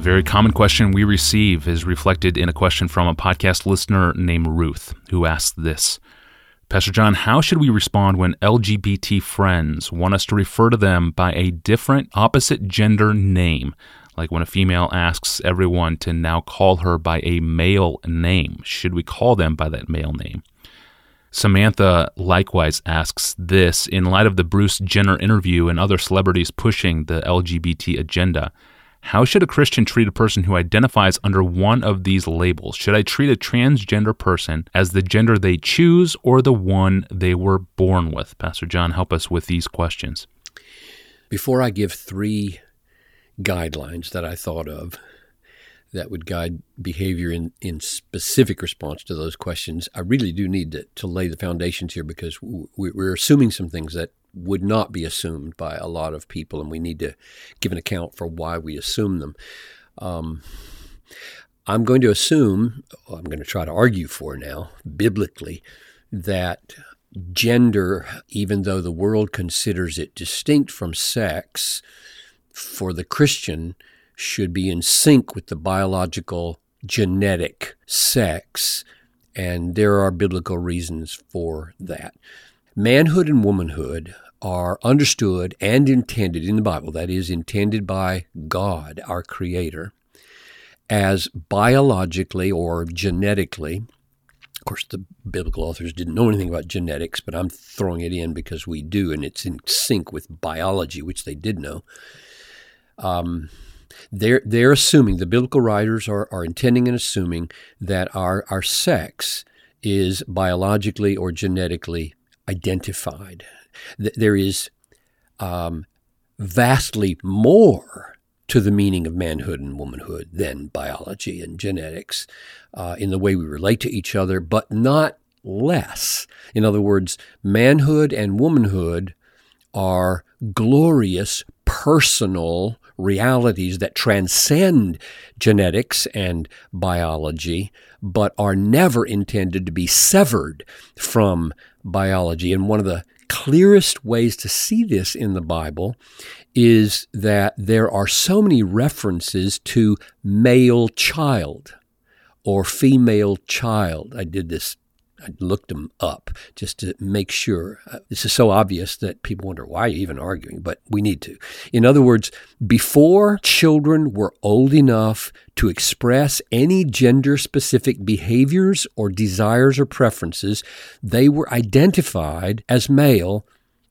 very common question we receive is reflected in a question from a podcast listener named Ruth, who asks this Pastor John, how should we respond when LGBT friends want us to refer to them by a different opposite gender name? Like when a female asks everyone to now call her by a male name, should we call them by that male name? Samantha likewise asks this in light of the Bruce Jenner interview and other celebrities pushing the LGBT agenda. How should a Christian treat a person who identifies under one of these labels? Should I treat a transgender person as the gender they choose or the one they were born with? Pastor John, help us with these questions. Before I give three guidelines that I thought of that would guide behavior in, in specific response to those questions, I really do need to, to lay the foundations here because we're assuming some things that would not be assumed by a lot of people, and we need to give an account for why we assume them. Um, I'm going to assume, I'm going to try to argue for now, biblically, that gender, even though the world considers it distinct from sex, for the Christian should be in sync with the biological genetic sex, and there are biblical reasons for that. Manhood and womanhood are understood and intended in the Bible, that is, intended by God, our Creator, as biologically or genetically. Of course, the biblical authors didn't know anything about genetics, but I'm throwing it in because we do, and it's in sync with biology, which they did know. Um, they're they're assuming the biblical writers are, are intending and assuming that our our sex is biologically or genetically identified. There is um, vastly more to the meaning of manhood and womanhood than biology and genetics uh, in the way we relate to each other, but not less. In other words, manhood and womanhood are glorious personal realities that transcend genetics and biology, but are never intended to be severed from biology. And one of the clearest ways to see this in the Bible is that there are so many references to male child or female child. I did this I looked them up just to make sure. Uh, this is so obvious that people wonder why are you even arguing, but we need to. In other words, before children were old enough to express any gender specific behaviors or desires or preferences, they were identified as male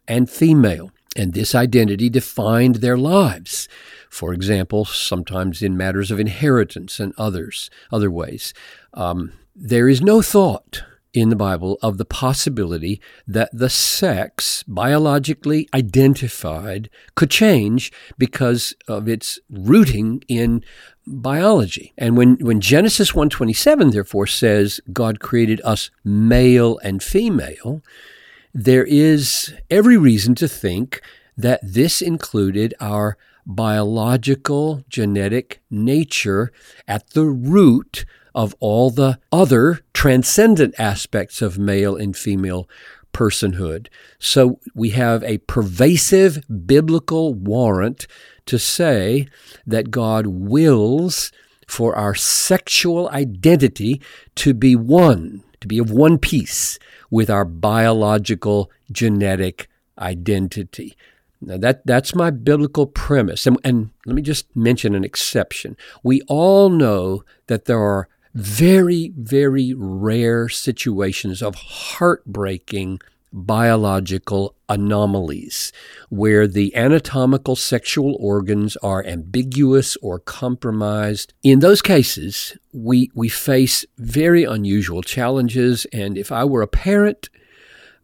and female. And this identity defined their lives. For example, sometimes in matters of inheritance and others, other ways. Um, there is no thought in the Bible of the possibility that the sex biologically identified could change because of its rooting in biology. And when, when Genesis 127 therefore says God created us male and female, there is every reason to think that this included our biological genetic nature at the root of all the other transcendent aspects of male and female personhood. So we have a pervasive biblical warrant to say that God wills for our sexual identity to be one, to be of one piece with our biological genetic identity. Now that that's my biblical premise. And, and let me just mention an exception. We all know that there are very, very rare situations of heartbreaking biological anomalies where the anatomical sexual organs are ambiguous or compromised. In those cases, we, we face very unusual challenges. And if I were a parent,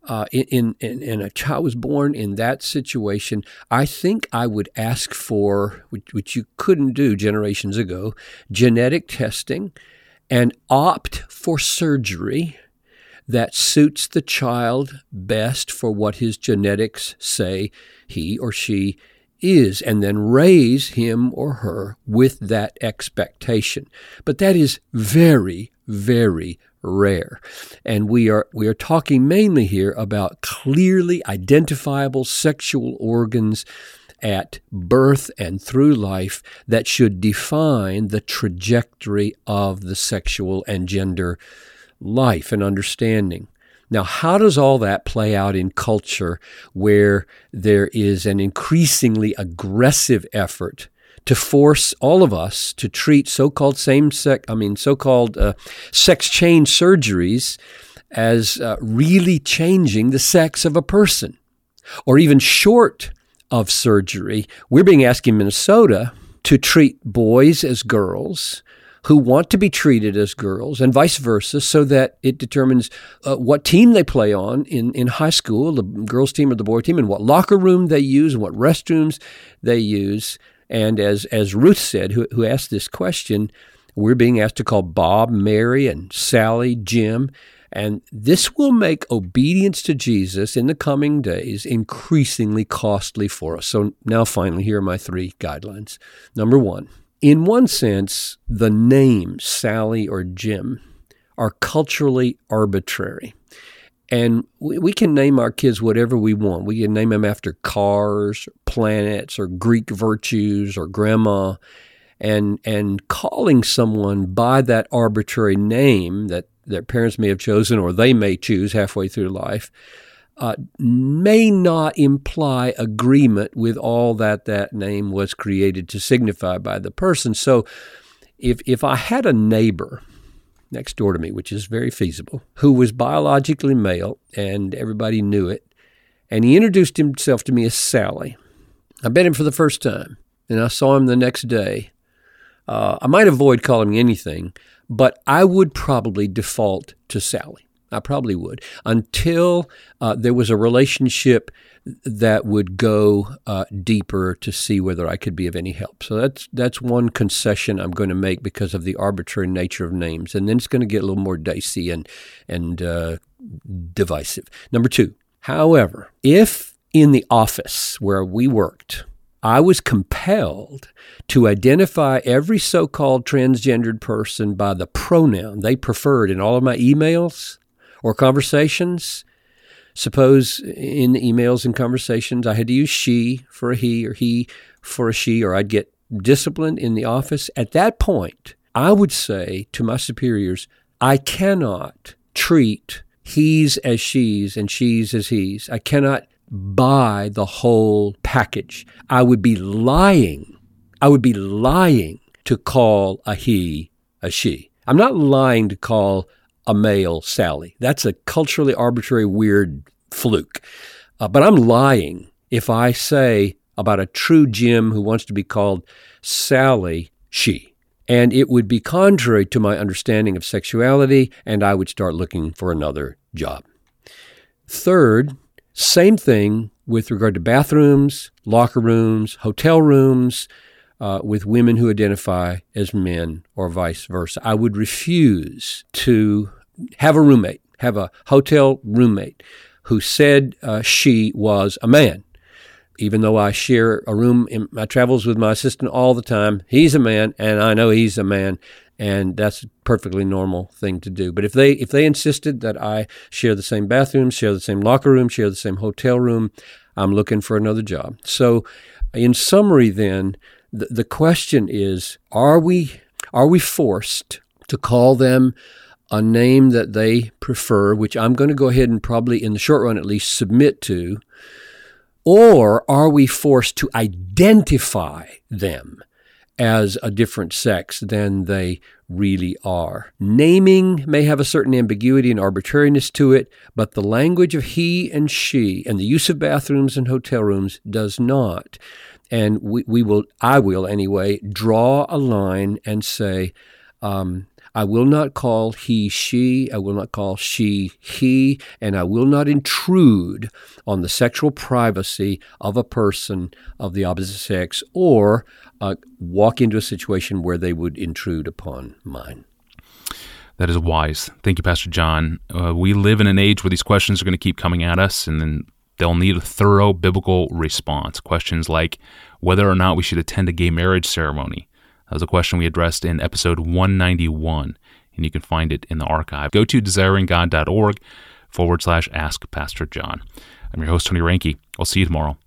uh, in, in, in a child was born in that situation, I think I would ask for, which, which you couldn't do generations ago, genetic testing and opt for surgery that suits the child best for what his genetics say he or she is, and then raise him or her with that expectation. But that is very, very rare. And we are we are talking mainly here about clearly identifiable sexual organs at birth and through life that should define the trajectory of the sexual and gender life and understanding. Now, how does all that play out in culture where there is an increasingly aggressive effort to force all of us to treat so-called same-sex, I mean, so-called uh, sex change surgeries as uh, really changing the sex of a person, or even short of surgery. We're being asked in Minnesota to treat boys as girls who want to be treated as girls and vice versa so that it determines uh, what team they play on in, in high school, the girls team or the boy team, and what locker room they use and what restrooms they use. And as, as Ruth said, who, who asked this question, we're being asked to call Bob, Mary, and Sally, Jim. And this will make obedience to Jesus in the coming days increasingly costly for us. So now, finally, here are my three guidelines. Number one, in one sense, the names Sally or Jim are culturally arbitrary. And we, can name our kids whatever we want. We can name them after cars, planets, or Greek virtues, or grandma. And, and calling someone by that arbitrary name that their parents may have chosen or they may choose halfway through life uh, may not imply agreement with all that that name was created to signify by the person. So if, if I had a neighbor next door to me, which is very feasible, who was biologically male and everybody knew it, and he introduced himself to me as Sally, I met him for the first time and I saw him the next day. Uh, I might avoid calling him anything, but I would probably default to Sally. I probably would until uh, there was a relationship that would go uh, deeper to see whether I could be of any help. So that's that's one concession I'm going to make because of the arbitrary nature of names, and then it's going to get a little more dicey and and uh, divisive. Number two, however, if in the office where we worked I was compelled to identify every so called transgendered person by the pronoun they preferred in all of my emails or conversations. Suppose in the emails and conversations I had to use she for a he or he for a she, or I'd get disciplined in the office. At that point, I would say to my superiors, I cannot treat he's as she's and she's as he's. I cannot buy the whole package. I would be lying. I would be lying to call a he a she. I'm not lying to call a male Sally. That's a culturally arbitrary, weird fluke. Uh, but I'm lying if I say about a true Jim who wants to be called Sally, she. And it would be contrary to my understanding of sexuality, and I would start looking for another job. Third, same thing with regard to bathrooms, locker rooms, hotel rooms, uh, with women who identify as men or vice versa. I would refuse to have a roommate, have a hotel roommate who said uh, she was a man. Even though I share a room in my travels with my assistant all the time, he's a man, and I know he's a man, and that's a perfectly normal thing to do. But if they if they insisted that I share the same bathroom, share the same locker room, share the same hotel room, I'm looking for another job. So, in summary, then the, the question is: Are we are we forced to call them a name that they prefer, which I'm going to go ahead and probably in the short run at least submit to? Or are we forced to identify them as a different sex than they really are? Naming may have a certain ambiguity and arbitrariness to it, but the language of he and she and the use of bathrooms and hotel rooms does not. And we, we will, I will anyway, draw a line and say, um, I will not call he she, I will not call she he, and I will not intrude on the sexual privacy of a person of the opposite sex or uh, walk into a situation where they would intrude upon mine. That is wise. Thank you, Pastor John. Uh, we live in an age where these questions are going to keep coming at us, and then they'll need a thorough biblical response. Questions like whether or not we should attend a gay marriage ceremony, that was a question we addressed in episode 191, and you can find it in the archive. Go to desiringgod.org forward slash ask Pastor John. I'm your host, Tony Reinke. I'll see you tomorrow.